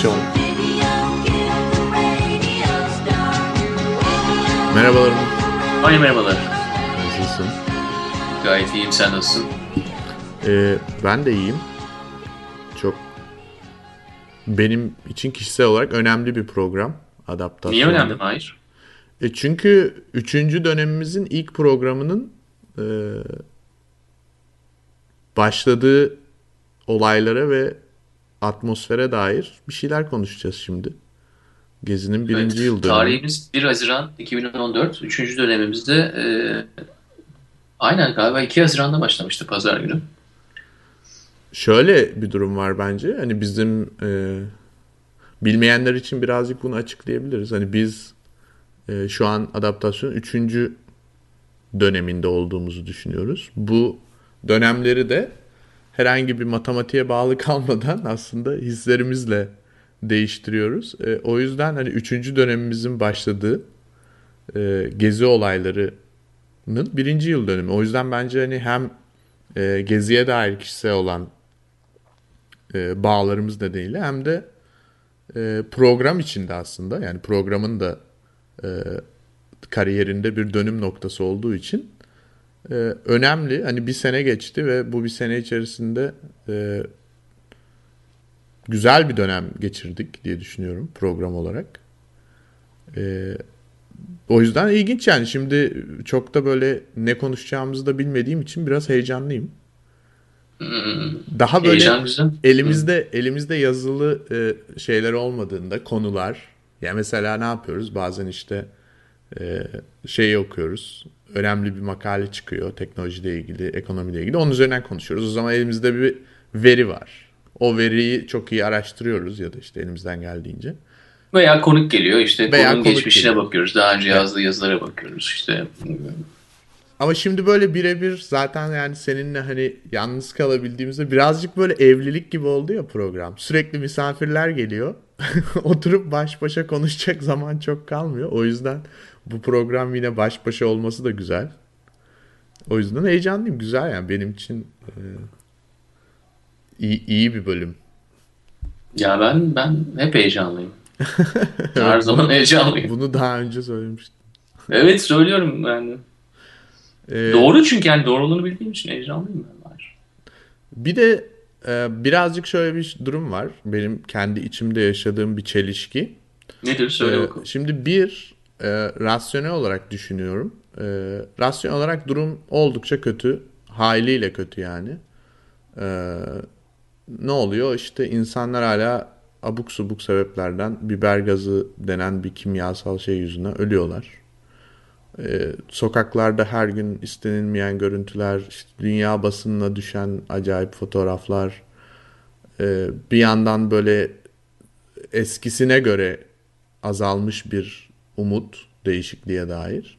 Adaptasyon Merhabalar. Ay merhabalar. Nasılsın? Gayet iyiyim. Sen nasılsın? Ee, ben de iyiyim. Çok benim için kişisel olarak önemli bir program. Adaptasyon. Niye önemli Hayır. E çünkü üçüncü dönemimizin ilk programının e, başladığı olaylara ve atmosfere dair bir şeyler konuşacağız şimdi. Gezi'nin birinci Evet, yıl dönümü. Tarihimiz 1 Haziran 2014. Üçüncü dönemimizde e, aynen galiba 2 Haziran'da başlamıştı pazar günü. Şöyle bir durum var bence. Hani bizim e, bilmeyenler için birazcık bunu açıklayabiliriz. Hani biz e, şu an adaptasyon üçüncü döneminde olduğumuzu düşünüyoruz. Bu dönemleri de herhangi bir matematiğe bağlı kalmadan aslında hislerimizle değiştiriyoruz. E, o yüzden hani üçüncü dönemimizin başladığı e, gezi olaylarının birinci yıl dönümü. O yüzden bence hani hem e, geziye dair kişisel olan e, bağlarımız nedeniyle hem de e, program içinde aslında yani programın da e, kariyerinde bir dönüm noktası olduğu için e, önemli. Hani bir sene geçti ve bu bir sene içerisinde e, güzel bir dönem geçirdik diye düşünüyorum program olarak. E, o yüzden ilginç yani şimdi çok da böyle ne konuşacağımızı da bilmediğim için biraz heyecanlıyım. Daha böyle elimizde elimizde yazılı e, şeyler olmadığında konular ya mesela ne yapıyoruz bazen işte e, şeyi okuyoruz önemli bir makale çıkıyor teknolojiyle ilgili ekonomiyle ilgili onun üzerinden konuşuyoruz o zaman elimizde bir veri var o veriyi çok iyi araştırıyoruz ya da işte elimizden geldiğince Veya konuk geliyor işte Veya konunun geçmişine geliyor. bakıyoruz. Daha önce yazdığı yazılara bakıyoruz işte. Ama şimdi böyle birebir zaten yani seninle hani yalnız kalabildiğimizde birazcık böyle evlilik gibi oldu ya program. Sürekli misafirler geliyor. Oturup baş başa konuşacak zaman çok kalmıyor. O yüzden bu program yine baş başa olması da güzel. O yüzden heyecanlıyım. Güzel yani benim için e, iyi, iyi bir bölüm. Ya ben ben hep heyecanlıyım. Her zaman heyecanlıyım. Bunu daha önce söylemiştim. Evet söylüyorum yani. E, Doğru çünkü yani doğruluğunu bildiğim için heyecanlıyım ben. Hayır. Bir de e, birazcık şöyle bir durum var. Benim kendi içimde yaşadığım bir çelişki. Nedir söyle Ee, bakalım. Şimdi bir e, rasyonel olarak düşünüyorum. E, rasyonel olarak durum oldukça kötü. Haliyle kötü yani. E, ne oluyor? İşte insanlar hala abuk subuk sebeplerden biber gazı denen bir kimyasal şey yüzünden ölüyorlar. E, sokaklarda her gün istenilmeyen görüntüler, işte dünya basınına düşen acayip fotoğraflar, e, bir yandan böyle eskisine göre azalmış bir umut değişikliğe dair.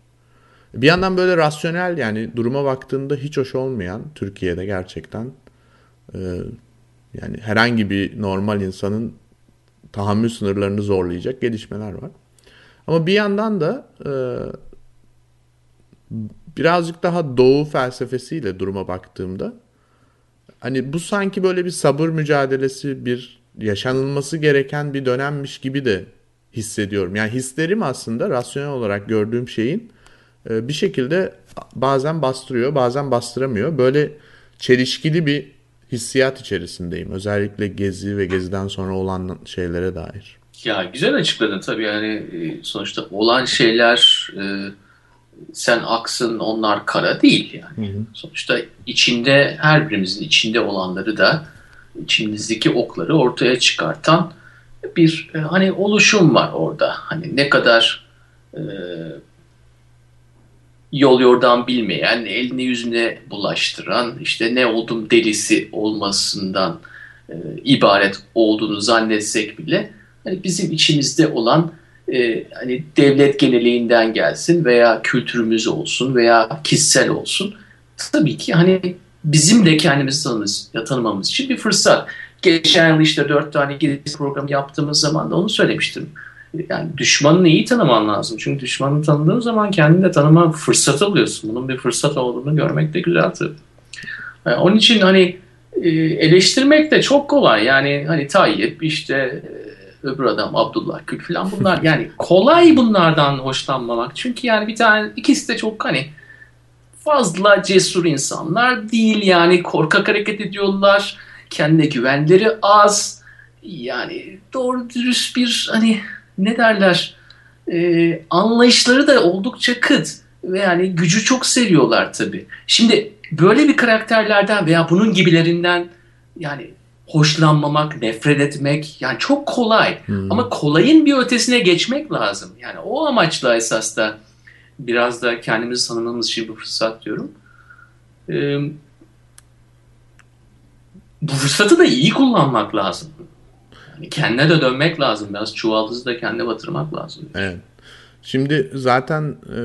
Bir yandan böyle rasyonel yani duruma baktığında hiç hoş olmayan Türkiye'de gerçekten e, yani herhangi bir normal insanın tahammül sınırlarını zorlayacak gelişmeler var. Ama bir yandan da e, birazcık daha doğu felsefesiyle duruma baktığımda hani bu sanki böyle bir sabır mücadelesi, bir yaşanılması gereken bir dönemmiş gibi de hissediyorum. Yani hislerim aslında rasyonel olarak gördüğüm şeyin e, bir şekilde bazen bastırıyor, bazen bastıramıyor. Böyle çelişkili bir hissiyat içerisindeyim. Özellikle gezi ve geziden sonra olan şeylere dair. Ya güzel açıkladın tabii yani e, sonuçta olan şeyler e, sen aksın onlar kara değil yani. Sonuçta içinde her birimizin içinde olanları da içimizdeki okları ortaya çıkartan bir e, hani oluşum var orada. Hani ne kadar e, yol yordan bilmeyen, elini yüzüne bulaştıran, işte ne oldum delisi olmasından e, ibaret olduğunu zannetsek bile hani bizim içimizde olan e, hani devlet geneliğinden gelsin veya kültürümüz olsun veya kişisel olsun tabii ki hani bizim de kendimizi tanımamız, tanımamız için bir fırsat. Geçen yıl işte dört tane gezi programı yaptığımız zaman da onu söylemiştim. Yani düşmanını iyi tanıman lazım. Çünkü düşmanını tanıdığın zaman kendini de tanıma fırsatı alıyorsun. Bunun bir fırsat olduğunu görmek de güzel tabii. Yani onun için hani e, eleştirmek de çok kolay. Yani hani Tayyip işte e, öbür adam Abdullah Gül falan bunlar yani kolay bunlardan hoşlanmamak. Çünkü yani bir tane ikisi de çok hani fazla cesur insanlar değil yani korkak hareket ediyorlar. Kendine güvenleri az. Yani doğru dürüst bir hani ne derler e, anlayışları da oldukça kıt ve yani gücü çok seviyorlar tabii. Şimdi böyle bir karakterlerden veya bunun gibilerinden yani hoşlanmamak, nefret etmek yani çok kolay. Hmm. Ama kolayın bir ötesine geçmek lazım. Yani o amaçla esas da biraz da kendimizi tanımamız için bu fırsat diyorum. Ee, bu fırsatı da iyi kullanmak lazım. Yani kendine de dönmek lazım. Biraz çuvaldızı da kendine batırmak lazım. Evet. Şimdi zaten e,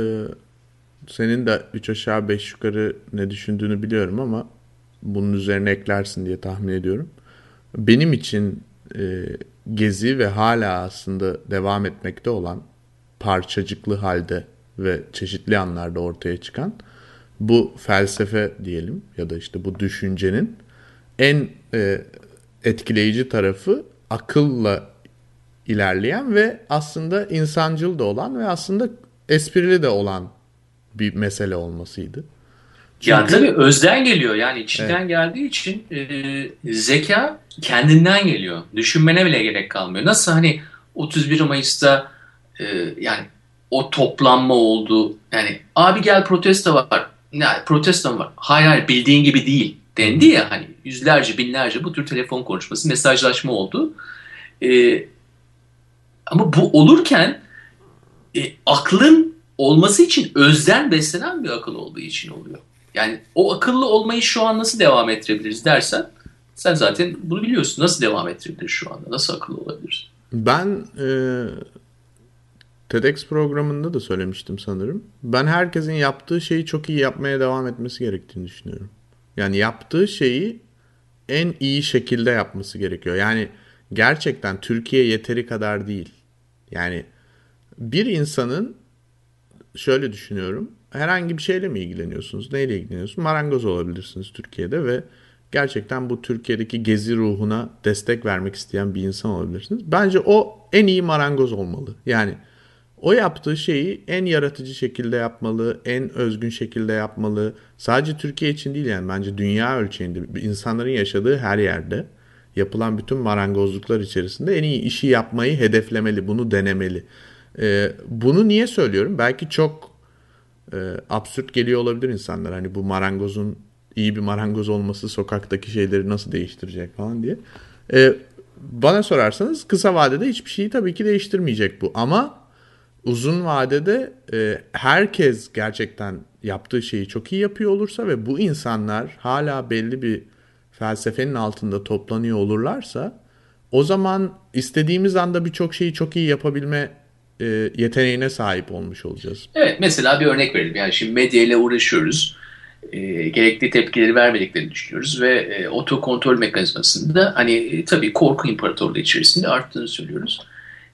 senin de 3 aşağı 5 yukarı ne düşündüğünü biliyorum ama bunun üzerine eklersin diye tahmin ediyorum. Benim için e, gezi ve hala aslında devam etmekte olan parçacıklı halde ve çeşitli anlarda ortaya çıkan bu felsefe diyelim ya da işte bu düşüncenin en e, etkileyici tarafı akılla ilerleyen ve aslında insancıl da olan ve aslında esprili de olan bir mesele olmasıydı. Ya tabii özden geliyor yani içinden evet. geldiği için e, zeka kendinden geliyor. Düşünmene bile gerek kalmıyor. Nasıl hani 31 Mayıs'ta e, yani o toplanma oldu. Yani abi gel protesto var. Ne protesto var? Hayır hayır bildiğin gibi değil dendi ya hani yüzlerce binlerce bu tür telefon konuşması mesajlaşma oldu. E, ama bu olurken e, aklın olması için özden beslenen bir akıl olduğu için oluyor. Yani o akıllı olmayı şu an nasıl devam ettirebiliriz dersen sen zaten bunu biliyorsun. Nasıl devam ettirebiliriz şu anda? Nasıl akıllı olabiliriz? Ben e, TEDx programında da söylemiştim sanırım. Ben herkesin yaptığı şeyi çok iyi yapmaya devam etmesi gerektiğini düşünüyorum. Yani yaptığı şeyi en iyi şekilde yapması gerekiyor. Yani gerçekten Türkiye yeteri kadar değil. Yani bir insanın şöyle düşünüyorum. Herhangi bir şeyle mi ilgileniyorsunuz? Neyle ilgileniyorsunuz? Marangoz olabilirsiniz Türkiye'de ve gerçekten bu Türkiye'deki gezi ruhuna destek vermek isteyen bir insan olabilirsiniz. Bence o en iyi marangoz olmalı. Yani o yaptığı şeyi en yaratıcı şekilde yapmalı, en özgün şekilde yapmalı. Sadece Türkiye için değil yani bence dünya ölçeğinde insanların yaşadığı her yerde yapılan bütün marangozluklar içerisinde en iyi işi yapmayı hedeflemeli, bunu denemeli. Ee, bunu niye söylüyorum? Belki çok e, absürt geliyor olabilir insanlar. Hani bu marangozun iyi bir marangoz olması sokaktaki şeyleri nasıl değiştirecek falan diye. Ee, bana sorarsanız kısa vadede hiçbir şeyi tabii ki değiştirmeyecek bu. Ama uzun vadede e, herkes gerçekten yaptığı şeyi çok iyi yapıyor olursa ve bu insanlar hala belli bir felsefenin altında toplanıyor olurlarsa o zaman istediğimiz anda birçok şeyi çok iyi yapabilme e, yeteneğine sahip olmuş olacağız. Evet mesela bir örnek verelim. Yani şimdi medya ile uğraşıyoruz. E, gerekli tepkileri vermediklerini düşünüyoruz ve e, otokontrol mekanizmasında hani e, tabii korku imparatorluğu içerisinde arttığını söylüyoruz.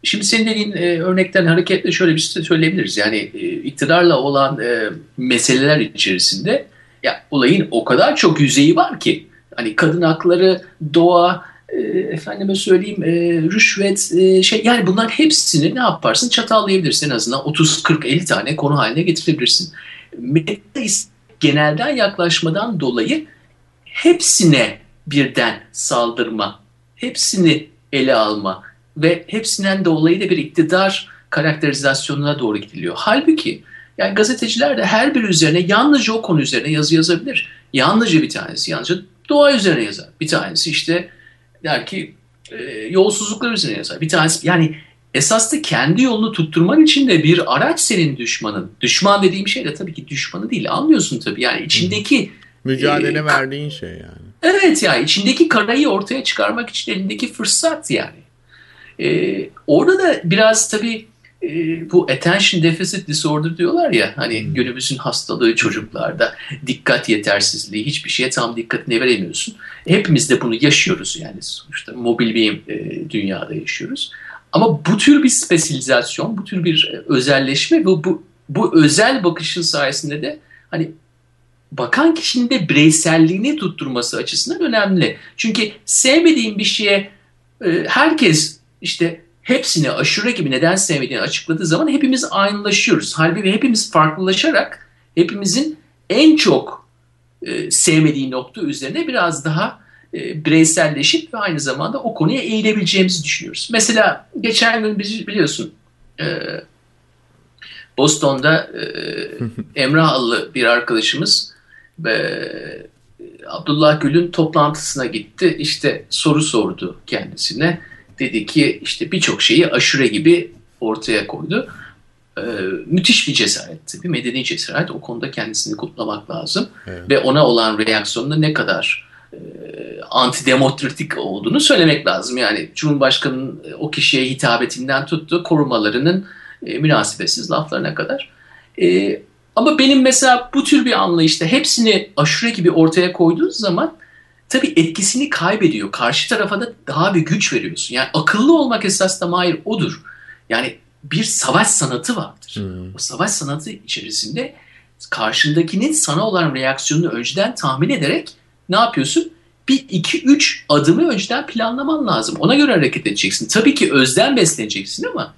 Şimdi senin dediğin e, örnekten hareketle şöyle bir şey söyleyebiliriz. Yani e, iktidarla olan e, meseleler içerisinde ya olayın o kadar çok yüzeyi var ki hani kadın hakları, doğa, e, efendime söyleyeyim e, rüşvet e, şey yani bunlar hepsini ne yaparsın çatallayabilirsin en azından 30 40 50 tane konu haline getirebilirsin. Medya genelden yaklaşmadan dolayı hepsine birden saldırma, hepsini ele alma ve hepsinden dolayı da bir iktidar karakterizasyonuna doğru gidiliyor. Halbuki yani gazeteciler de her bir üzerine yalnızca o konu üzerine yazı yazabilir. Yalnızca bir tanesi, yalnızca doğa üzerine yazar. Bir tanesi işte der ki e, yolsuzluklar üzerine yazar. Bir tanesi yani esas da kendi yolunu tutturman için de bir araç senin düşmanın. Düşman dediğim şey de tabii ki düşmanı değil. Anlıyorsun tabii yani içindeki mücadele e, verdiğin şey yani. Evet ya yani, içindeki karayı ortaya çıkarmak için elindeki fırsat yani. E, orada da biraz tabii e, bu attention deficit disorder diyorlar ya hani hmm. günümüzün hastalığı çocuklarda dikkat yetersizliği hiçbir şeye tam dikkatini veremiyorsun. Hepimiz de bunu yaşıyoruz yani sonuçta mobil bir e, dünyada yaşıyoruz. Ama bu tür bir spesiyalizasyon, bu tür bir e, özelleşme ve bu, bu özel bakışın sayesinde de hani bakan kişinin de bireyselliğini tutturması açısından önemli. Çünkü sevmediğim bir şeye e, herkes işte hepsini aşure gibi neden sevmediğini açıkladığı zaman hepimiz aynılaşıyoruz. Halbuki hepimiz farklılaşarak hepimizin en çok e, sevmediği nokta üzerine biraz daha e, bireyselleşip ve aynı zamanda o konuya eğilebileceğimizi düşünüyoruz. Mesela geçen gün biliyorsun e, Boston'da e, Emrah Allı bir arkadaşımız ve Abdullah Gül'ün toplantısına gitti. İşte soru sordu kendisine. Dedi ki işte birçok şeyi aşure gibi ortaya koydu. Ee, müthiş bir cesaretti. Bir medeni cesaret. O konuda kendisini kutlamak lazım. Evet. Ve ona olan reaksiyonunda ne kadar e, antidemokratik olduğunu söylemek lazım. Yani Cumhurbaşkanı'nın o kişiye hitabetinden tuttu korumalarının e, münasebetsiz laflarına kadar. E, ama benim mesela bu tür bir anlayışta hepsini aşure gibi ortaya koyduğunuz zaman tabii etkisini kaybediyor. Karşı tarafa da daha bir güç veriyorsun. Yani akıllı olmak esas da mahir odur. Yani bir savaş sanatı vardır. Hmm. O savaş sanatı içerisinde karşındakinin sana olan reaksiyonunu önceden tahmin ederek ne yapıyorsun? Bir, iki, üç adımı önceden planlaman lazım. Ona göre hareket edeceksin. Tabii ki özden besleneceksin ama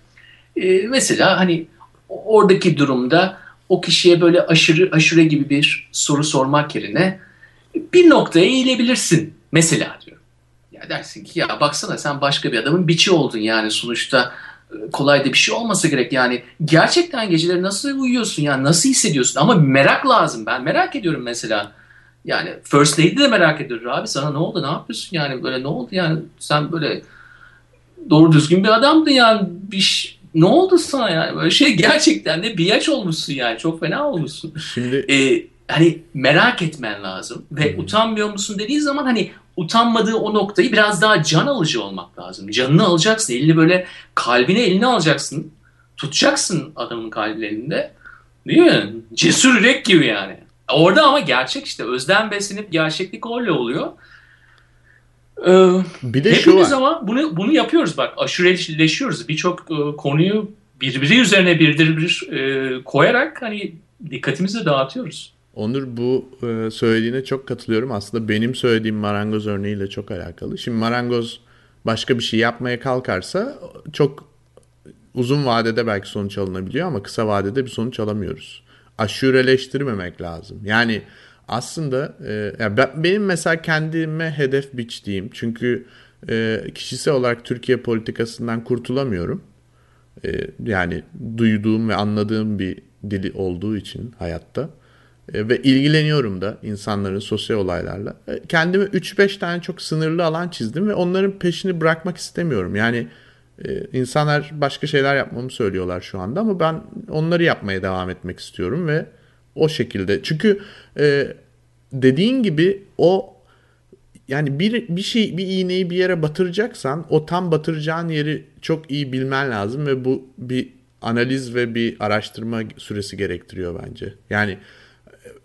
e, mesela hani oradaki durumda o kişiye böyle aşırı aşure gibi bir soru sormak yerine bir noktaya eğilebilirsin mesela diyor. Ya dersin ki ya baksana sen başka bir adamın biçi oldun yani sonuçta e, kolay da bir şey olmasa gerek yani. Gerçekten geceleri nasıl uyuyorsun yani nasıl hissediyorsun? Ama merak lazım. Ben merak ediyorum mesela. Yani First Lady de merak ediyor abi sana ne oldu? Ne yapıyorsun yani böyle? Ne oldu yani? Sen böyle doğru düzgün bir adamdın yani. Bir ne oldu sana yani? Böyle şey gerçekten de bir yaş olmuşsun yani. Çok fena olmuşsun. Şimdi ee, hani merak etmen lazım ve hmm. utanmıyor musun dediği zaman hani utanmadığı o noktayı biraz daha can alıcı olmak lazım. Canını alacaksın, elini böyle kalbine elini alacaksın. Tutacaksın adamın kalbinin elinde. Değil mi? Cesur yürek gibi yani. Orada ama gerçek işte özden beslenip gerçeklik öyle oluyor. Ee, bir de hepimiz şu var. ama bunu bunu yapıyoruz bak aşureleşiyoruz. Birçok e, konuyu birbiri üzerine birdir bir e, koyarak hani dikkatimizi dağıtıyoruz. Onur bu e, söylediğine çok katılıyorum. Aslında benim söylediğim marangoz örneğiyle çok alakalı. Şimdi marangoz başka bir şey yapmaya kalkarsa çok uzun vadede belki sonuç alınabiliyor ama kısa vadede bir sonuç alamıyoruz. Aşureleştirmemek lazım. Yani aslında e, ben, benim mesela kendime hedef biçtiğim çünkü e, kişisel olarak Türkiye politikasından kurtulamıyorum. Yani duyduğum ve anladığım bir dili olduğu için hayatta. E, ve ilgileniyorum da insanların sosyal olaylarla. E, kendime 3-5 tane çok sınırlı alan çizdim ve onların peşini bırakmak istemiyorum. Yani e, insanlar başka şeyler yapmamı söylüyorlar şu anda ama ben onları yapmaya devam etmek istiyorum ve o şekilde. Çünkü dediğin gibi o yani bir, bir şey bir iğneyi bir yere batıracaksan o tam batıracağın yeri çok iyi bilmen lazım ve bu bir analiz ve bir araştırma süresi gerektiriyor bence. Yani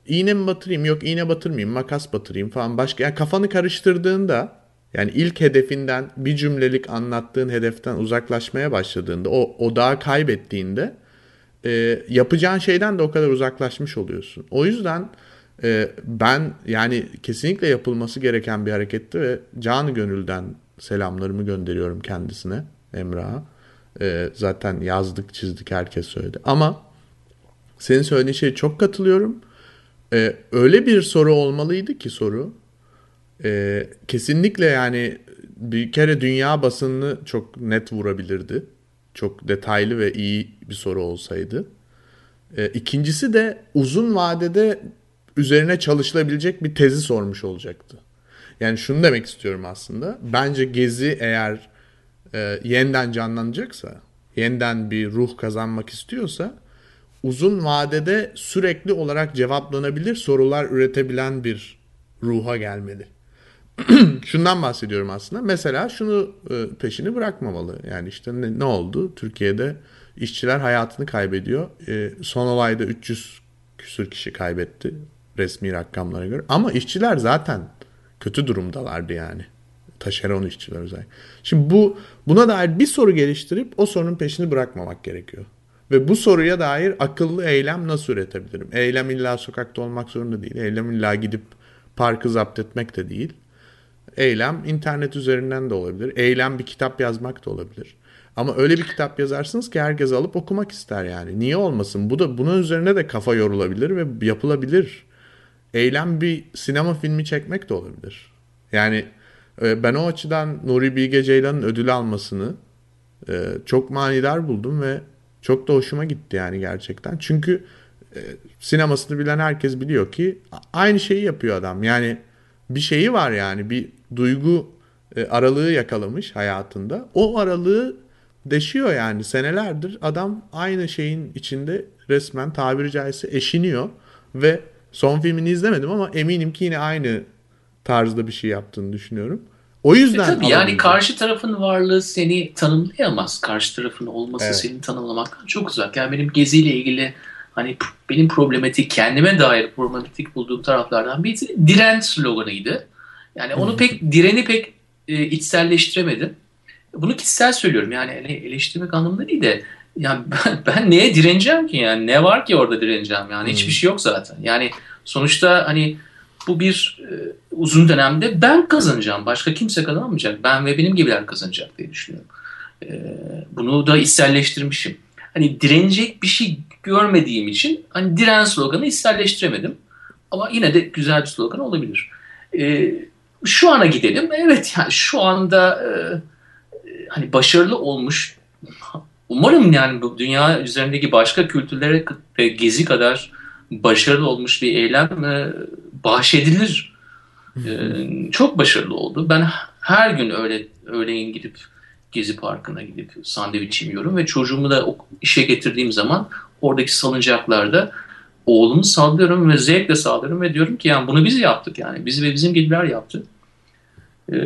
iğne mi batırayım yok iğne batırmayayım makas batırayım falan başka yani kafanı karıştırdığında yani ilk hedefinden bir cümlelik anlattığın hedeften uzaklaşmaya başladığında o odağı kaybettiğinde e, yapacağın şeyden de o kadar uzaklaşmış oluyorsun. O yüzden e, ben yani kesinlikle yapılması gereken bir hareketti ve canı gönülden selamlarımı gönderiyorum kendisine Emrah'a. E, zaten yazdık çizdik herkes söyledi ama senin söylediğin şeye çok katılıyorum. E, öyle bir soru olmalıydı ki soru. E, kesinlikle yani bir kere dünya basınını çok net vurabilirdi. Çok detaylı ve iyi bir soru olsaydı. E, ikincisi de uzun vadede üzerine çalışılabilecek bir tezi sormuş olacaktı. Yani şunu demek istiyorum aslında. Bence Gezi eğer e, yeniden canlanacaksa, yeniden bir ruh kazanmak istiyorsa uzun vadede sürekli olarak cevaplanabilir sorular üretebilen bir ruha gelmeli. Şundan bahsediyorum aslında. Mesela şunu e, peşini bırakmamalı. Yani işte ne, ne oldu? Türkiye'de işçiler hayatını kaybediyor. E, son olayda 300 küsür kişi kaybetti resmi rakamlara göre. Ama işçiler zaten kötü durumdalardı yani. Taşeron işçiler özellikle. Şimdi bu buna dair bir soru geliştirip o sorunun peşini bırakmamak gerekiyor. Ve bu soruya dair akıllı eylem nasıl üretebilirim? Eylem illa sokakta olmak zorunda değil. Eylem illa gidip parkı zapt etmek de değil. Eylem internet üzerinden de olabilir. Eylem bir kitap yazmak da olabilir. Ama öyle bir kitap yazarsınız ki herkes alıp okumak ister yani. Niye olmasın? Bu da bunun üzerine de kafa yorulabilir ve yapılabilir. Eylem bir sinema filmi çekmek de olabilir. Yani e, ben o açıdan Nuri Bilge Ceylan'ın ödül almasını e, çok manidar buldum ve çok da hoşuma gitti yani gerçekten. Çünkü e, sinemasını bilen herkes biliyor ki aynı şeyi yapıyor adam. Yani bir şeyi var yani bir duygu aralığı yakalamış hayatında. O aralığı deşiyor yani senelerdir adam aynı şeyin içinde resmen tabiri caizse eşiniyor ve son filmini izlemedim ama eminim ki yine aynı tarzda bir şey yaptığını düşünüyorum. O yüzden e tabii yani karşı tarafın varlığı seni tanımlayamaz. Karşı tarafın olması evet. seni tanımlamaktan çok uzak. Yani benim geziyle ilgili hani benim problematik, kendime dair problematik bulduğum taraflardan birisi diren sloganıydı. Yani onu pek direni pek e, içselleştiremedim. Bunu kişisel söylüyorum yani eleştirmek anlamında değil de yani ben, ben neye direneceğim ki yani ne var ki orada direneceğim yani hiçbir şey yok zaten. Yani sonuçta hani bu bir e, uzun dönemde ben kazanacağım. Başka kimse kazanamayacak. Ben ve benim gibiler kazanacak diye düşünüyorum. E, bunu da içselleştirmişim. Hani direnecek bir şey görmediğim için hani diren sloganı içselleştiremedim. Ama yine de güzel bir slogan olabilir. E, şu ana gidelim. Evet yani şu anda hani başarılı olmuş umarım yani bu dünya üzerindeki başka kültürlere gezi kadar başarılı olmuş bir eylem bahşedilir. E, çok başarılı oldu. Ben her gün öyle öğleyin gidip Gezi Parkı'na gidip sandviç yiyorum ve çocuğumu da işe getirdiğim zaman oradaki salıncaklarda oğlumu sallıyorum ve zevkle sallıyorum ve diyorum ki yani bunu biz yaptık yani. Biz ve bizim gibiler yaptı. Ee,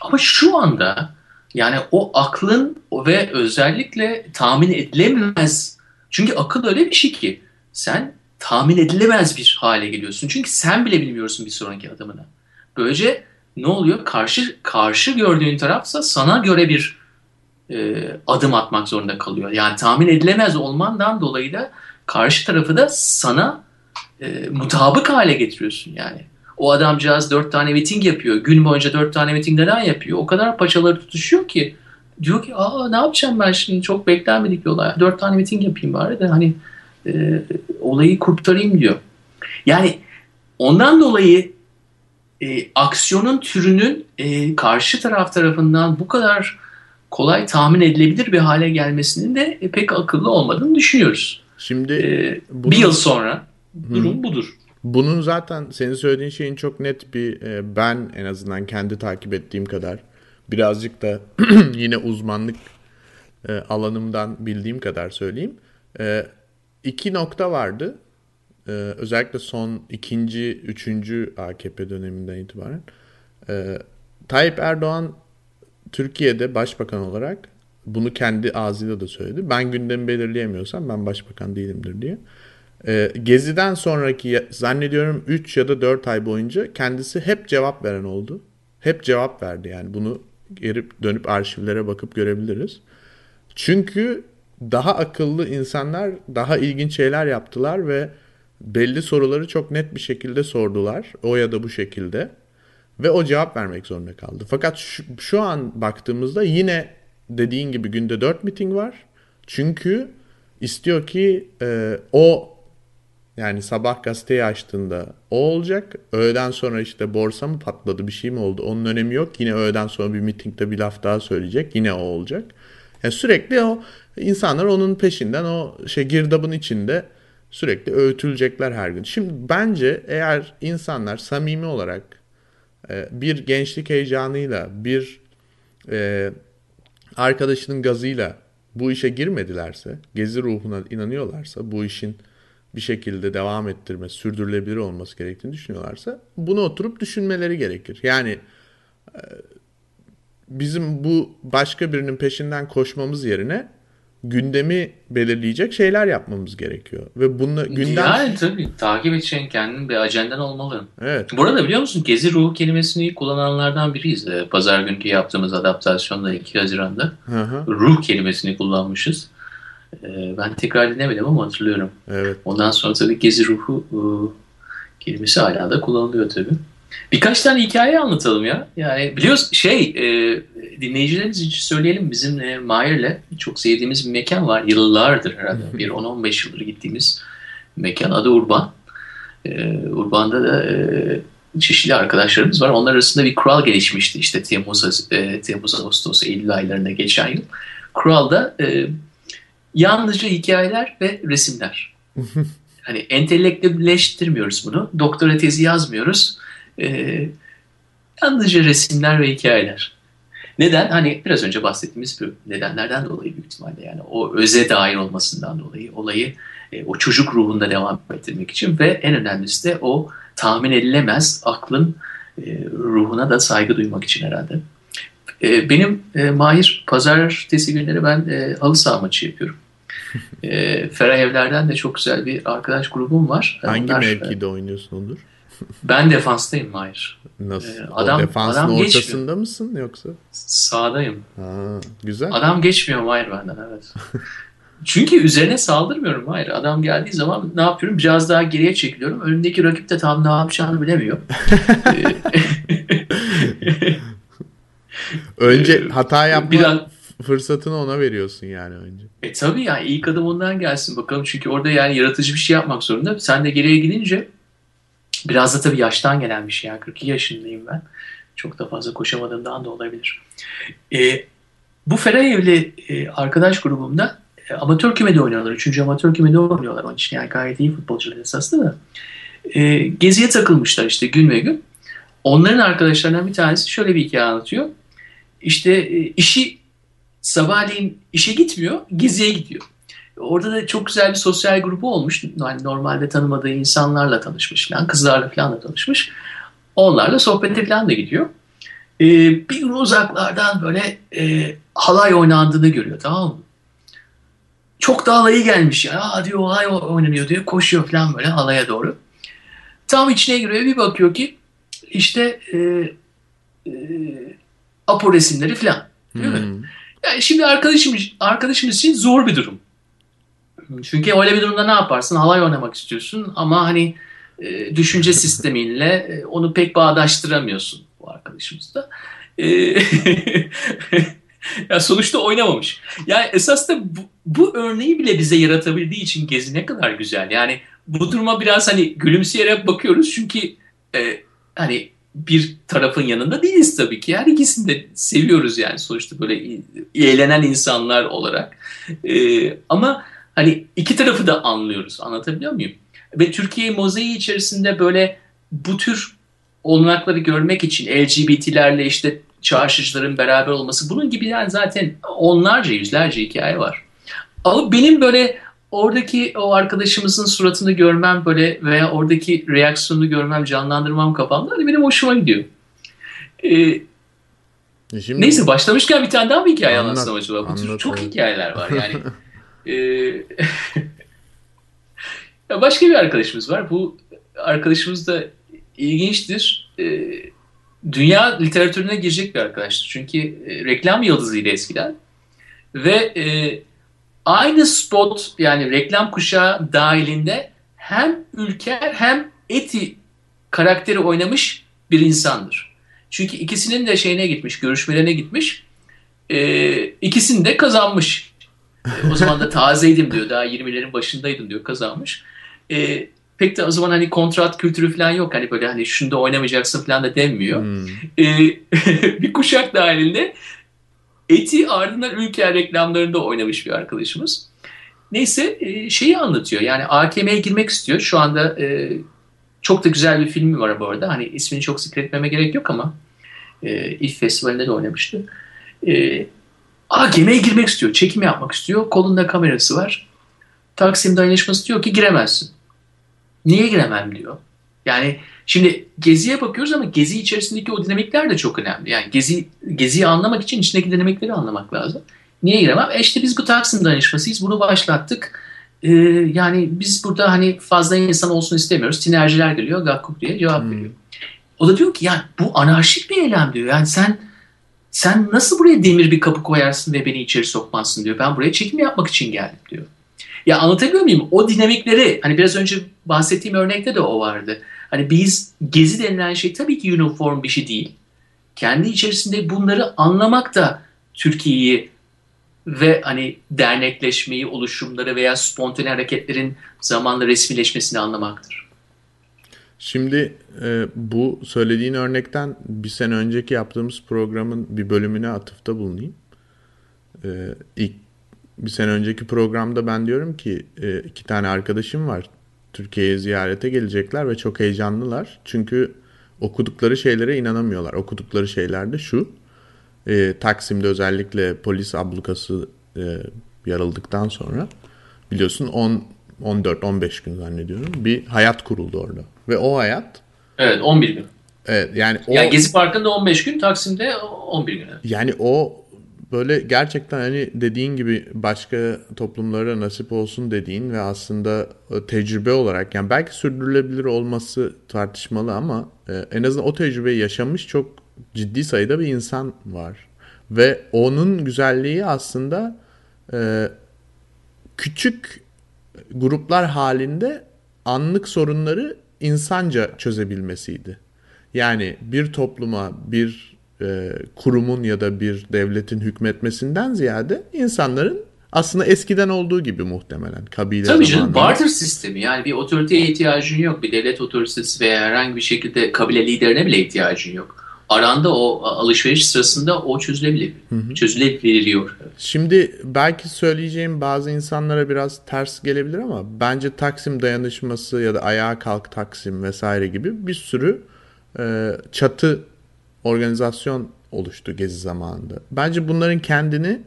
ama şu anda yani o aklın ve özellikle tahmin edilemez. Çünkü akıl öyle bir şey ki sen tahmin edilemez bir hale geliyorsun. Çünkü sen bile bilmiyorsun bir sonraki adımını. Böylece ne oluyor? Karşı karşı gördüğün tarafsa sana göre bir e, adım atmak zorunda kalıyor. Yani tahmin edilemez olmandan dolayı da karşı tarafı da sana e, mutabık hale getiriyorsun yani. O adamcağız dört tane miting yapıyor. Gün boyunca dört tane miting neden yapıyor? O kadar paçaları tutuşuyor ki. Diyor ki aa ne yapacağım ben şimdi çok beklenmedik bir olay. Dört tane miting yapayım bari de hani e, olayı kurtarayım diyor. Yani ondan dolayı e, aksiyonun türünün e, karşı taraf tarafından bu kadar kolay tahmin edilebilir bir hale gelmesinin de e, pek akıllı olmadığını düşünüyoruz. Şimdi e, bunun... bir yıl sonra durum Hı. budur. Bunun zaten senin söylediğin şeyin çok net bir e, ben en azından kendi takip ettiğim kadar birazcık da yine uzmanlık e, alanımdan bildiğim kadar söyleyeyim. E, iki nokta vardı. Ee, özellikle son ikinci, üçüncü AKP döneminden itibaren. Ee, Tayyip Erdoğan Türkiye'de başbakan olarak bunu kendi ağzıyla da söyledi. Ben gündemi belirleyemiyorsam ben başbakan değilimdir diye. Ee, Gezi'den sonraki zannediyorum 3 ya da 4 ay boyunca kendisi hep cevap veren oldu. Hep cevap verdi yani bunu geri dönüp arşivlere bakıp görebiliriz. Çünkü daha akıllı insanlar daha ilginç şeyler yaptılar ve belli soruları çok net bir şekilde sordular. O ya da bu şekilde. Ve o cevap vermek zorunda kaldı. Fakat şu, şu an baktığımızda yine dediğin gibi günde 4 miting var. Çünkü istiyor ki e, o yani sabah gazeteyi açtığında o olacak. Öğleden sonra işte borsa mı patladı bir şey mi oldu onun önemi yok. Yine öğleden sonra bir mitingde bir laf daha söyleyecek. Yine o olacak. Yani sürekli o insanlar onun peşinden o şey girdabın içinde sürekli öğütülecekler her gün. Şimdi bence eğer insanlar samimi olarak e, bir gençlik heyecanıyla, bir e, arkadaşının gazıyla bu işe girmedilerse, gezi ruhuna inanıyorlarsa, bu işin bir şekilde devam ettirme, sürdürülebilir olması gerektiğini düşünüyorlarsa bunu oturup düşünmeleri gerekir. Yani e, bizim bu başka birinin peşinden koşmamız yerine gündemi belirleyecek şeyler yapmamız gerekiyor. Ve bunu gündem... Yani tabii takip edeceğin kendin bir ajenden olmalı. Evet. Burada biliyor musun gezi ruhu kelimesini kullananlardan biriyiz. Ee, Pazar günkü yaptığımız adaptasyonda 2 Haziran'da Hı hı. ruh kelimesini kullanmışız. Ee, Ben tekrar dinlemedim ama hatırlıyorum. Evet. Ondan sonra tabii gezi ruhu e, kelimesi hala da kullanılıyor tabii. Birkaç tane hikaye anlatalım ya. Yani biliyoruz şey e, dinleyicilerimiz için söyleyelim bizim e, Mahir'le çok sevdiğimiz bir mekan var. Yıllardır herhalde bir 10-15 yıldır gittiğimiz mekan adı Urban. E, Urban'da da e, çeşitli arkadaşlarımız var. Onlar arasında bir kural gelişmişti işte Temmuz, e, Temmuz Ağustos, Eylül aylarında geçen yıl. Kuralda e, yalnızca hikayeler ve resimler. hani entelektüelleştirmiyoruz bunu. Doktora tezi yazmıyoruz. Ee, yalnızca resimler ve hikayeler. Neden? Hani biraz önce bahsettiğimiz bu nedenlerden dolayı büyük ihtimalle yani o öze dair olmasından dolayı olayı e, o çocuk ruhunda devam ettirmek için ve en önemlisi de o tahmin edilemez aklın e, ruhuna da saygı duymak için herhalde. E, benim e, Mahir pazartesi günleri ben e, halı saha maçı yapıyorum. e, Ferah Evler'den de çok güzel bir arkadaş grubum var. Hangi Onlar, mevkide oynuyorsun Onur? Ben defanstayım Mahir. Nasıl? Ee, O adam- defansın adam ortasında geçmiyor. mısın yoksa? Sağdayım. Ha, güzel. Adam geçmiyor Mahir benden evet. Çünkü üzerine saldırmıyorum Mahir. Adam geldiği zaman ne yapıyorum? Biraz daha geriye çekiliyorum. Önündeki rakip de tam ne yapacağını bilemiyor. Önce Ee, hata yapma bir an- fırsatını ona veriyorsun yani önce. E tabii ya ilk adım ondan gelsin bakalım. Çünkü orada yani yaratıcı bir şey yapmak zorunda. Sen de geriye gidince biraz da tabii yaştan gelen bir şey. Yani 42 yaşındayım ben. Çok da fazla koşamadığımdan da olabilir. E, bu Ferayevli e, arkadaş grubumda e, amatör kümede oynuyorlar. Üçüncü amatör kümede oynuyorlar. Onun için yani gayet iyi futbolcular esasında da. E, geziye takılmışlar işte gün ve gün. Onların arkadaşlarından bir tanesi şöyle bir hikaye anlatıyor. İşte e, işi sabahleyin işe gitmiyor, geziye gidiyor. Orada da çok güzel bir sosyal grubu olmuş. Yani normalde tanımadığı insanlarla tanışmış falan, kızlarla falan da tanışmış. Onlarla sohbete falan da gidiyor. Ee, bir gün uzaklardan böyle e, halay oynandığını görüyor tamam mı? Çok da halayı gelmiş ya. Aa diyor halay oynanıyor diyor. Koşuyor falan böyle halaya doğru. Tam içine giriyor bir bakıyor ki işte e, e, Apo resimleri falan. Değil mi? Hmm. Yani şimdi arkadaşımız, arkadaşımız için zor bir durum. Çünkü öyle bir durumda ne yaparsın? Halay oynamak istiyorsun ama hani e, düşünce sisteminle e, onu pek bağdaştıramıyorsun bu arkadaşımızda. E, ya sonuçta oynamamış. Yani esas da bu, bu örneği bile bize yaratabildiği için Gezi ne kadar güzel. Yani bu duruma biraz hani gülümseyerek bakıyoruz çünkü e, hani bir tarafın yanında değiliz tabii ki. Her ikisini de seviyoruz yani sonuçta böyle eğlenen insanlar olarak. Ee, ama hani iki tarafı da anlıyoruz. Anlatabiliyor muyum? Ve Türkiye mozaiği içerisinde böyle bu tür olanakları görmek için LGBT'lerle işte çarşıcıların beraber olması bunun gibi yani zaten onlarca yüzlerce hikaye var. Ama benim böyle oradaki o arkadaşımızın suratını görmem böyle veya oradaki reaksiyonu görmem, canlandırmam kafamda hani benim hoşuma gidiyor. Ee, E Şimdi neyse başlamışken bir tane daha bir hikaye Anlat, anlatsam acaba? Bu tür çok hikayeler var yani. Ee, ya başka bir arkadaşımız var. Bu arkadaşımız da ilginçtir. Ee, dünya literatürüne girecek bir arkadaştır. Çünkü e, reklam yıldızıydı eskiden. Ve e, aynı spot yani reklam kuşağı dahilinde hem Ülker hem Eti karakteri oynamış bir insandır. Çünkü ikisinin de şeyine gitmiş, görüşmelerine gitmiş. Ee, ikisini de kazanmış. Ee, o zaman da tazeydim diyor. Daha 20'lerin başındaydım diyor. Kazanmış. Ee, pek de o zaman hani kontrat kültürü falan yok. Hani böyle hani şunda oynamayacaksın falan da denmiyor. Hmm. Ee, bir kuşak dahilinde Eti ardından Ülker reklamlarında oynamış bir arkadaşımız. Neyse e, şeyi anlatıyor. Yani AKM'ye girmek istiyor. Şu anda e, çok da güzel bir filmi var bu arada. Hani ismini çok zikretmeme gerek yok ama e, İF Festivali'nde de oynamıştı. E, AKM'ye girmek istiyor. Çekim yapmak istiyor. Kolunda kamerası var. Taksim dayanışması diyor ki giremezsin. Niye giremem diyor. Yani şimdi Gezi'ye bakıyoruz ama Gezi içerisindeki o dinamikler de çok önemli. Yani Gezi Gezi'yi anlamak için içindeki dinamikleri anlamak lazım. Niye giremem? E işte biz bu Taksim danışmasıyız. Bunu başlattık. Ee, yani biz burada hani fazla insan olsun istemiyoruz. Tinerciler geliyor. Gakkuk diye cevap hmm. veriyor. O da diyor ki yani bu anarşik bir eylem diyor. Yani sen sen nasıl buraya demir bir kapı koyarsın ve beni içeri sokmazsın diyor. Ben buraya çekim yapmak için geldim diyor. Ya anlatabiliyor muyum? O dinamikleri hani biraz önce bahsettiğim örnekte de o vardı. Hani biz gezi denilen şey tabii ki uniform bir şey değil. Kendi içerisinde bunları anlamak da Türkiye'yi ve hani dernekleşmeyi, oluşumları veya spontane hareketlerin zamanla resmileşmesini anlamaktır. Şimdi e, bu söylediğin örnekten bir sene önceki yaptığımız programın bir bölümüne atıfta bulunayım. E, ilk bir sene önceki programda ben diyorum ki e, iki tane arkadaşım var. Türkiye'ye ziyarete gelecekler ve çok heyecanlılar. Çünkü okudukları şeylere inanamıyorlar. Okudukları şeyler de şu. E, Taksim'de özellikle polis ablukası e, yarıldıktan sonra biliyorsun 10 14-15 gün zannediyorum bir hayat kuruldu orada. Ve o hayat Evet 11 gün. Evet yani o yani Gezi Parkı'nda 15 gün, Taksim'de 11 gün. Yani o böyle gerçekten hani dediğin gibi başka toplumlara nasip olsun dediğin ve aslında tecrübe olarak yani belki sürdürülebilir olması tartışmalı ama e, en azından o tecrübeyi yaşamış çok ciddi sayıda bir insan var. Ve onun güzelliği aslında e, küçük gruplar halinde anlık sorunları insanca çözebilmesiydi. Yani bir topluma, bir e, kurumun ya da bir devletin hükmetmesinden ziyade insanların aslında eskiden olduğu gibi muhtemelen kabile Tabii canım barter sistemi yani bir otoriteye ihtiyacın yok. Bir devlet otoritesi veya herhangi bir şekilde kabile liderine bile ihtiyacın yok aranda o alışveriş sırasında o çözülebilir. Hı hı. Çözülebiliyor. Şimdi belki söyleyeceğim bazı insanlara biraz ters gelebilir ama bence Taksim dayanışması ya da ayağa kalk Taksim vesaire gibi bir sürü e, çatı organizasyon oluştu gezi zamanında. Bence bunların kendini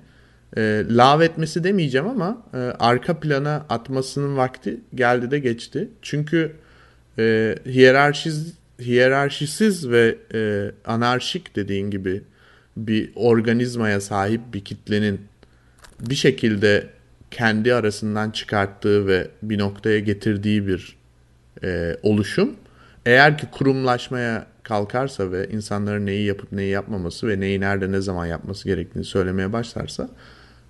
e, lav etmesi demeyeceğim ama e, arka plana atmasının vakti geldi de geçti. Çünkü e, hiyerarşiz hiyerarşisiz ve e, anarşik dediğin gibi bir organizmaya sahip bir kitlenin bir şekilde kendi arasından çıkarttığı ve bir noktaya getirdiği bir e, oluşum eğer ki kurumlaşmaya kalkarsa ve insanların neyi yapıp neyi yapmaması ve neyi nerede ne zaman yapması gerektiğini söylemeye başlarsa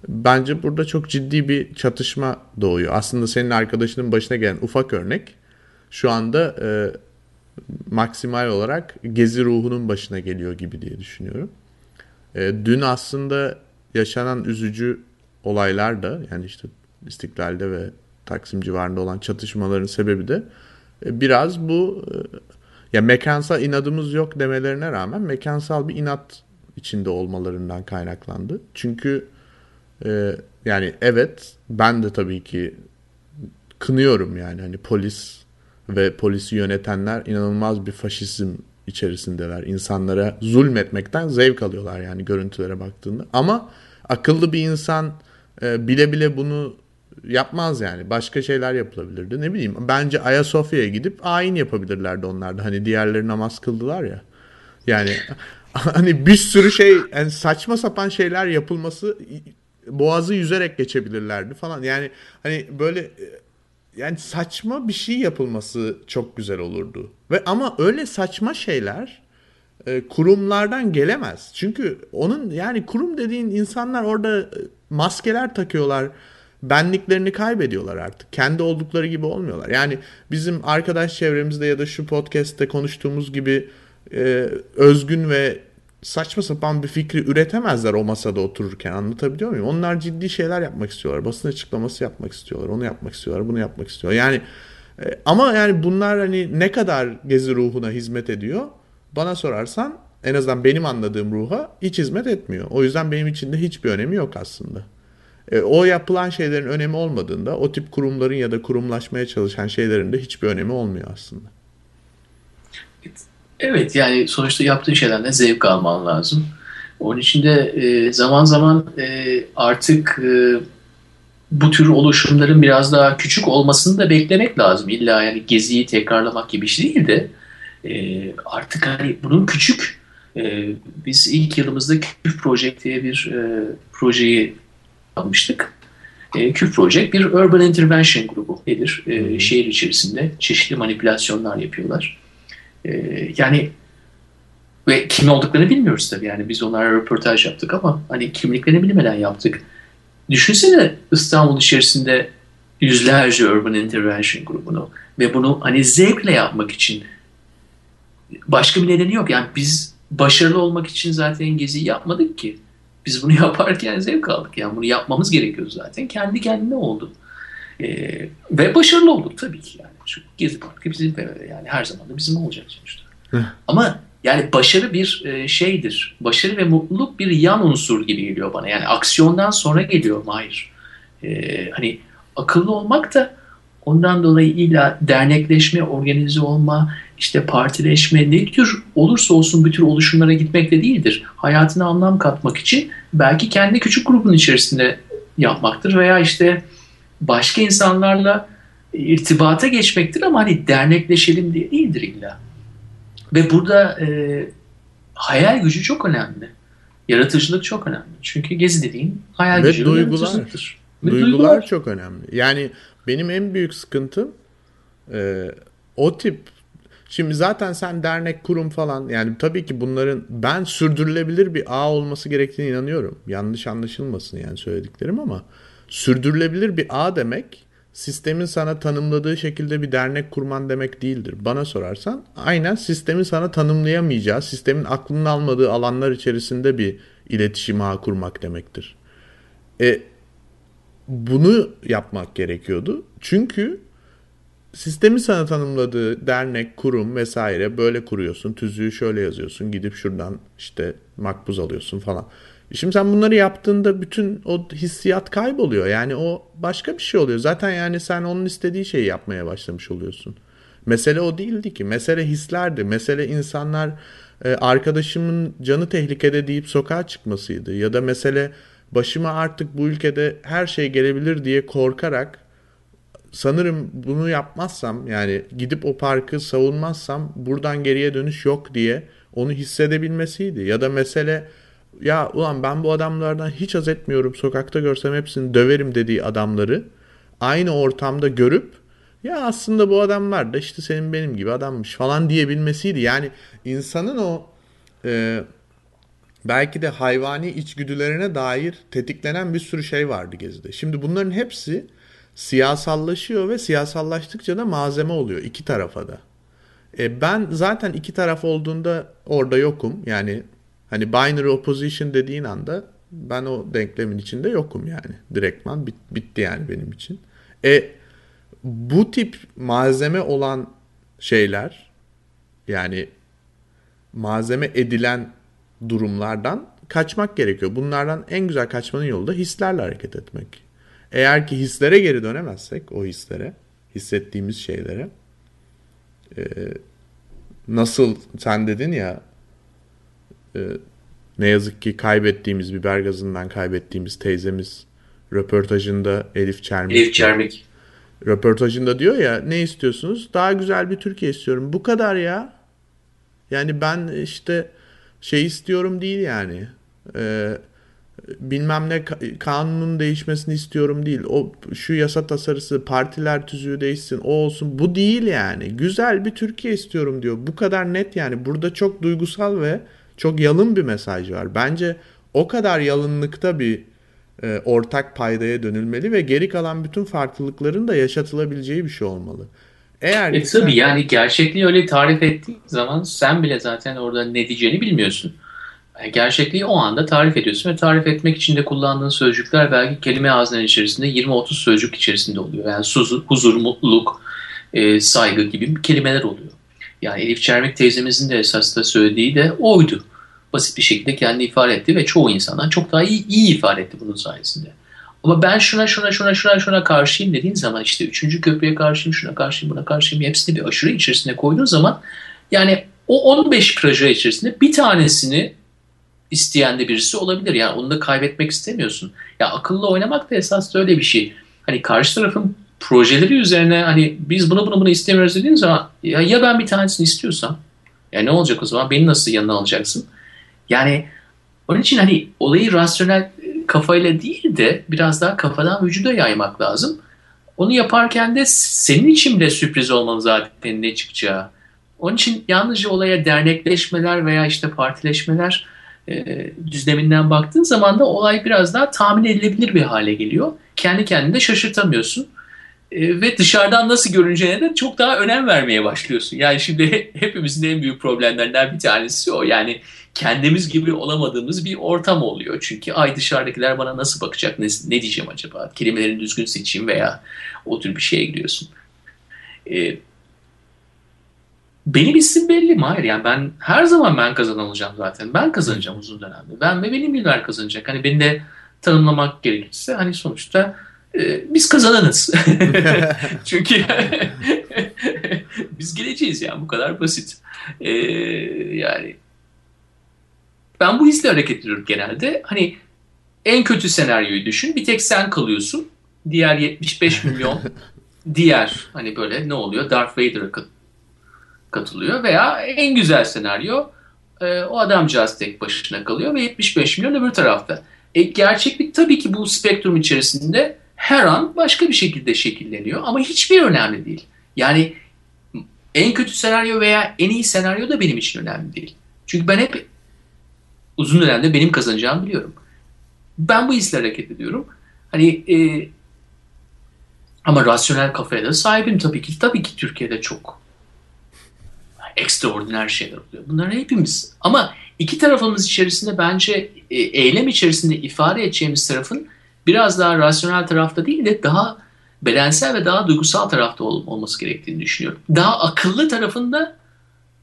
bence burada çok ciddi bir çatışma doğuyor. Aslında senin arkadaşının başına gelen ufak örnek şu anda e, maksimal olarak gezi ruhunun başına geliyor gibi diye düşünüyorum. E, dün aslında yaşanan üzücü olaylar da yani işte İstiklal'de ve Taksim civarında olan çatışmaların sebebi de e, biraz bu e, ya mekansal inadımız yok demelerine rağmen mekansal bir inat içinde olmalarından kaynaklandı. Çünkü e, yani evet ben de tabii ki kınıyorum yani hani polis ve polisi yönetenler inanılmaz bir faşizm içerisindeler. İnsanlara zulmetmekten zevk alıyorlar yani görüntülere baktığında. Ama akıllı bir insan e, bile bile bunu yapmaz yani. Başka şeyler yapılabilirdi. Ne bileyim bence Ayasofya'ya gidip ayin yapabilirlerdi onlar da. Hani diğerleri namaz kıldılar ya. Yani hani bir sürü şey yani saçma sapan şeyler yapılması boğazı yüzerek geçebilirlerdi falan. Yani hani böyle yani saçma bir şey yapılması çok güzel olurdu. Ve ama öyle saçma şeyler e, kurumlardan gelemez. Çünkü onun yani kurum dediğin insanlar orada e, maskeler takıyorlar. Benliklerini kaybediyorlar artık. Kendi oldukları gibi olmuyorlar. Yani bizim arkadaş çevremizde ya da şu podcast'te konuştuğumuz gibi e, özgün ve saçma sapan bir fikri üretemezler o masada otururken anlatabiliyor muyum? Onlar ciddi şeyler yapmak istiyorlar. Basın açıklaması yapmak istiyorlar. Onu yapmak istiyorlar. Bunu yapmak istiyorlar. Yani e, ama yani bunlar hani ne kadar gezi ruhuna hizmet ediyor? Bana sorarsan en azından benim anladığım ruha hiç hizmet etmiyor. O yüzden benim için de hiçbir önemi yok aslında. E, o yapılan şeylerin önemi olmadığında o tip kurumların ya da kurumlaşmaya çalışan şeylerin de hiçbir önemi olmuyor aslında. Evet yani sonuçta yaptığın şeylerden zevk alman lazım. Onun için de e, zaman zaman e, artık e, bu tür oluşumların biraz daha küçük olmasını da beklemek lazım. İlla yani geziyi tekrarlamak gibi bir şey değil de e, artık hani bunun küçük e, biz ilk yılımızda Küf Project diye bir e, projeyi almıştık. E, Cube Project bir Urban Intervention grubu nedir? E, şehir içerisinde çeşitli manipülasyonlar yapıyorlar. E, yani ve kim olduklarını bilmiyoruz tabii. Yani biz onlara röportaj yaptık ama hani kimliklerini bilmeden yaptık. Düşünsene İstanbul içerisinde yüzlerce Urban Intervention grubunu ve bunu hani zevkle yapmak için başka bir nedeni yok. Yani biz başarılı olmak için zaten geziyi yapmadık ki. Biz bunu yaparken zevk aldık. Yani bunu yapmamız gerekiyor zaten. Kendi kendine oldu. Ee, ve başarılı olduk tabii ki yani. Çünkü Gezi Parkı bizim yani her zaman da bizim olacak sonuçta. Ama yani başarı bir e, şeydir. Başarı ve mutluluk bir yan unsur gibi geliyor bana. Yani aksiyondan sonra geliyor Mahir. Ee, hani akıllı olmak da ondan dolayı illa dernekleşme, organize olma, işte partileşme ne tür olursa olsun bir tür oluşumlara gitmekle değildir. Hayatına anlam katmak için belki kendi küçük grubun içerisinde yapmaktır veya işte başka insanlarla irtibata geçmektir ama hani dernekleşelim diye değildir illa. Ve burada e, hayal gücü çok önemli. Yaratıcılık çok önemli. Çünkü gezi dediğin hayal ve gücü duygular. Ve duygular. Duygular çok önemli. Yani benim en büyük sıkıntım e, o tip Şimdi zaten sen dernek, kurum falan yani tabii ki bunların ben sürdürülebilir bir ağ olması gerektiğine inanıyorum. Yanlış anlaşılmasın yani söylediklerim ama sürdürülebilir bir ağ demek sistemin sana tanımladığı şekilde bir dernek kurman demek değildir. Bana sorarsan aynen sistemin sana tanımlayamayacağı, sistemin aklının almadığı alanlar içerisinde bir iletişim ağı kurmak demektir. E, bunu yapmak gerekiyordu. Çünkü sistemi sana tanımladığı dernek, kurum vesaire böyle kuruyorsun. Tüzüğü şöyle yazıyorsun. Gidip şuradan işte makbuz alıyorsun falan. Şimdi sen bunları yaptığında bütün o hissiyat kayboluyor. Yani o başka bir şey oluyor. Zaten yani sen onun istediği şeyi yapmaya başlamış oluyorsun. Mesele o değildi ki. Mesele hislerdi. Mesele insanlar e, arkadaşımın canı tehlikede deyip sokağa çıkmasıydı. Ya da mesele başıma artık bu ülkede her şey gelebilir diye korkarak sanırım bunu yapmazsam yani gidip o parkı savunmazsam buradan geriye dönüş yok diye onu hissedebilmesiydi. Ya da mesele ya ulan ben bu adamlardan hiç haz etmiyorum sokakta görsem hepsini döverim dediği adamları aynı ortamda görüp ya aslında bu adamlar da işte senin benim gibi adammış falan diyebilmesiydi. Yani insanın o e, belki de hayvani içgüdülerine dair tetiklenen bir sürü şey vardı Gezi'de. Şimdi bunların hepsi siyasallaşıyor ve siyasallaştıkça da malzeme oluyor iki tarafa da. E ben zaten iki taraf olduğunda orada yokum. Yani hani binary opposition dediğin anda ben o denklemin içinde yokum yani. Direktman bit, bitti yani benim için. E bu tip malzeme olan şeyler yani malzeme edilen durumlardan kaçmak gerekiyor. Bunlardan en güzel kaçmanın yolu da hislerle hareket etmek. Eğer ki hislere geri dönemezsek o hislere, hissettiğimiz şeylere e, nasıl sen dedin ya e, ne yazık ki kaybettiğimiz biber gazından kaybettiğimiz teyzemiz röportajında Elif Çermik. Elif Çermik. Röportajında diyor ya ne istiyorsunuz? Daha güzel bir Türkiye istiyorum. Bu kadar ya. Yani ben işte şey istiyorum değil yani. Eee bilmem ne kanunun değişmesini istiyorum değil. O şu yasa tasarısı, partiler tüzüğü değişsin, o olsun. Bu değil yani. Güzel bir Türkiye istiyorum diyor. Bu kadar net yani. Burada çok duygusal ve çok yalın bir mesaj var. Bence o kadar yalınlıkta bir e, ortak paydaya dönülmeli ve geri kalan bütün farklılıkların da yaşatılabileceği bir şey olmalı. Eğer e, tabii yani gerçekliği öyle tarif ettiğin zaman sen bile zaten orada ne diyeceğini bilmiyorsun. Yani gerçekliği o anda tarif ediyorsun ve tarif etmek için de kullandığın sözcükler belki kelime ağzının içerisinde 20-30 sözcük içerisinde oluyor. Yani huzur, huzur mutluluk, e, saygı gibi kelimeler oluyor. Yani Elif Çermik teyzemizin de esas da söylediği de oydu. Basit bir şekilde kendi ifade etti ve çoğu insandan çok daha iyi, iyi ifade etti bunun sayesinde. Ama ben şuna şuna şuna şuna şuna karşıyım dediğin zaman işte üçüncü köprüye karşıyım, şuna karşıyım, buna karşıyım hepsini bir aşırı içerisinde koyduğun zaman yani o 15 proje içerisinde bir tanesini isteyen de birisi olabilir. Yani onu da kaybetmek istemiyorsun. Ya akıllı oynamak da esas öyle bir şey. Hani karşı tarafın projeleri üzerine hani biz bunu bunu bunu istemiyoruz dediğin zaman ya, ya ben bir tanesini istiyorsam ya ne olacak o zaman? Beni nasıl yanına alacaksın? Yani onun için hani olayı rasyonel kafayla değil de biraz daha kafadan vücuda yaymak lazım. Onu yaparken de senin için de sürpriz olmalı zaten ne çıkacağı. Onun için yalnızca olaya dernekleşmeler veya işte partileşmeler e, düzleminden baktığın zaman da olay biraz daha tahmin edilebilir bir hale geliyor. Kendi kendine şaşırtamıyorsun. E, ve dışarıdan nasıl görüneceğine de çok daha önem vermeye başlıyorsun. Yani şimdi hepimizin en büyük problemlerinden bir tanesi o. Yani kendimiz gibi olamadığımız bir ortam oluyor. Çünkü ay dışarıdakiler bana nasıl bakacak, ne, ne diyeceğim acaba? Kelimelerini düzgün seçeyim veya o tür bir şeye gidiyorsun. E, benim isim belli mi? Hayır yani ben her zaman ben kazanan olacağım zaten. Ben kazanacağım uzun dönemde. Ben ve benim gibiler kazanacak. Hani beni de tanımlamak gerekirse hani sonuçta e, biz kazananız. Çünkü biz geleceğiz yani bu kadar basit. E, yani ben bu hisle hareket ediyorum genelde. Hani en kötü senaryoyu düşün. Bir tek sen kalıyorsun. Diğer 75 milyon diğer hani böyle ne oluyor? Darth Vader'a katılıyor veya en güzel senaryo e, o adamcağız tek başına kalıyor ve 75 milyon öbür tarafta. E, gerçeklik tabii ki bu spektrum içerisinde her an başka bir şekilde şekilleniyor ama hiçbir önemli değil. Yani en kötü senaryo veya en iyi senaryo da benim için önemli değil. Çünkü ben hep uzun dönemde benim kazanacağımı biliyorum. Ben bu hisle hareket ediyorum. Hani e, ama rasyonel kafaya da sahibim tabii ki. Tabii ki Türkiye'de çok ekstraordiner şeyler oluyor. Bunlar hepimiz. Ama iki tarafımız içerisinde bence e, eylem içerisinde ifade edeceğimiz tarafın biraz daha rasyonel tarafta değil de daha bedensel ve daha duygusal tarafta ol, olması gerektiğini düşünüyorum. Daha akıllı tarafında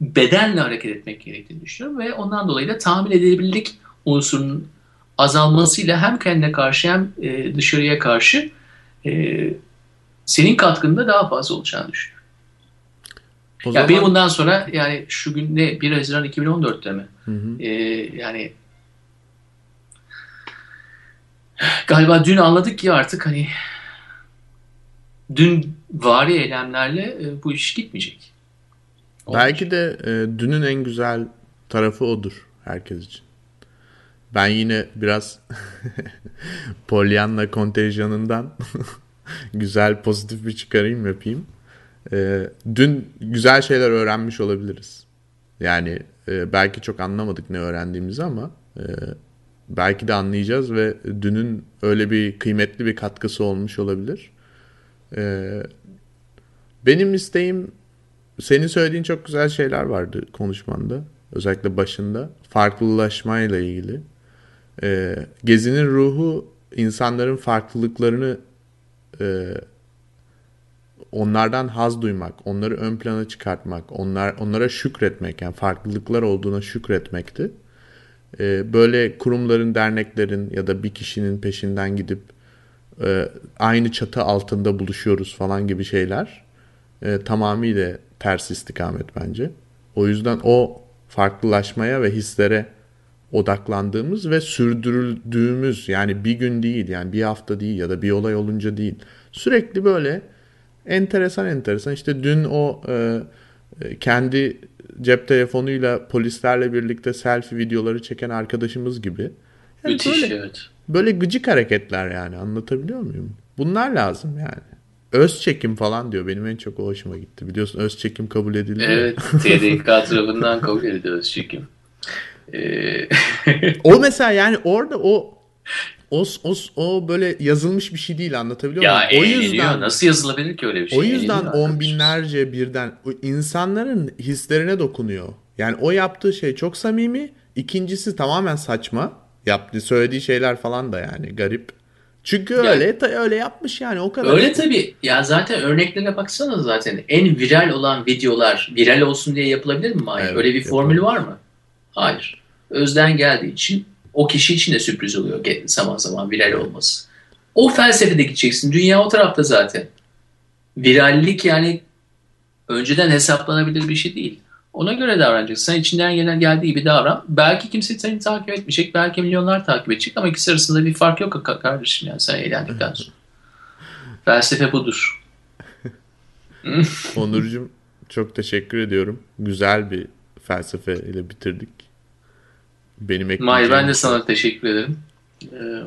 bedenle hareket etmek gerektiğini düşünüyorum ve ondan dolayı da tahmin edilebilirlik unsurunun azalmasıyla hem kendine karşı hem e, dışarıya karşı e, senin katkında daha fazla olacağını düşünüyorum. O ya zaman... benim bundan sonra yani şu gün ne 1 Haziran 2014'te mi? Hı hı. Ee, yani galiba dün anladık ki artık hani dün vari eylemlerle e, bu iş gitmeyecek. Olmuş. Belki de e, dünün en güzel tarafı odur herkes için. Ben yine biraz Pollyanna kontenjanından güzel pozitif bir çıkarayım yapayım. E, dün güzel şeyler öğrenmiş olabiliriz. Yani e, belki çok anlamadık ne öğrendiğimizi ama e, belki de anlayacağız ve dünün öyle bir kıymetli bir katkısı olmuş olabilir. E, benim isteğim senin söylediğin çok güzel şeyler vardı konuşmanda. Özellikle başında. Farklılaşmayla ilgili. E, gezinin ruhu insanların farklılıklarını e, onlardan haz duymak, onları ön plana çıkartmak, onlar onlara şükretmek yani farklılıklar olduğuna şükretmekti. Ee, böyle kurumların, derneklerin ya da bir kişinin peşinden gidip e, aynı çatı altında buluşuyoruz falan gibi şeyler e, tamamıyla ters istikamet bence. O yüzden o farklılaşmaya ve hislere odaklandığımız ve sürdürüldüğümüz yani bir gün değil yani bir hafta değil ya da bir olay olunca değil sürekli böyle enteresan enteresan. İşte dün o e, e, kendi cep telefonuyla polislerle birlikte selfie videoları çeken arkadaşımız gibi. Yani Müthiş böyle, evet. Böyle gıcık hareketler yani anlatabiliyor muyum? Bunlar lazım yani. Öz çekim falan diyor. Benim en çok o hoşuma gitti. Biliyorsun öz çekim kabul edildi. Evet. TDK tarafından kabul edildi öz çekim. Ee... o mesela yani orada o o, o, o böyle yazılmış bir şey değil anlatabiliyor ya, muyum? Ya o yüzden nasıl yazılabilir ki öyle bir şey? O yüzden on binlerce birden insanların hislerine dokunuyor. Yani o yaptığı şey çok samimi. İkincisi tamamen saçma. Yaptığı söylediği şeyler falan da yani garip. Çünkü ya, öyle öyle yapmış yani o kadar. Öyle tabii. Ya zaten örneklerine baksana zaten en viral olan videolar viral olsun diye yapılabilir mi? Hayır. Evet, öyle bir formül var mı? Hayır. Özden geldiği için o kişi için de sürpriz oluyor zaman zaman viral olması. O felsefede gideceksin. Dünya o tarafta zaten. Virallik yani önceden hesaplanabilir bir şey değil. Ona göre davranacaksın. Sen içinden gelen geldiği gibi davran. Belki kimse seni takip etmeyecek. Belki milyonlar takip edecek ama ikisi arasında bir fark yok kardeşim yani sen eğlendikten sonra. Felsefe budur. Onurcuğum çok teşekkür ediyorum. Güzel bir felsefe ile bitirdik. Benim. Mahir ben de sana teşekkür ederim. Ee,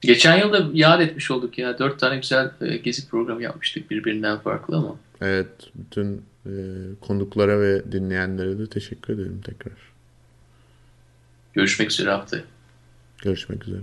Geçen yıl da yad etmiş olduk ya. Dört tane güzel e, gezi programı yapmıştık birbirinden farklı ama. Evet, bütün e, konuklara ve dinleyenlere de teşekkür ederim tekrar. Görüşmek üzere haftaya. Görüşmek üzere.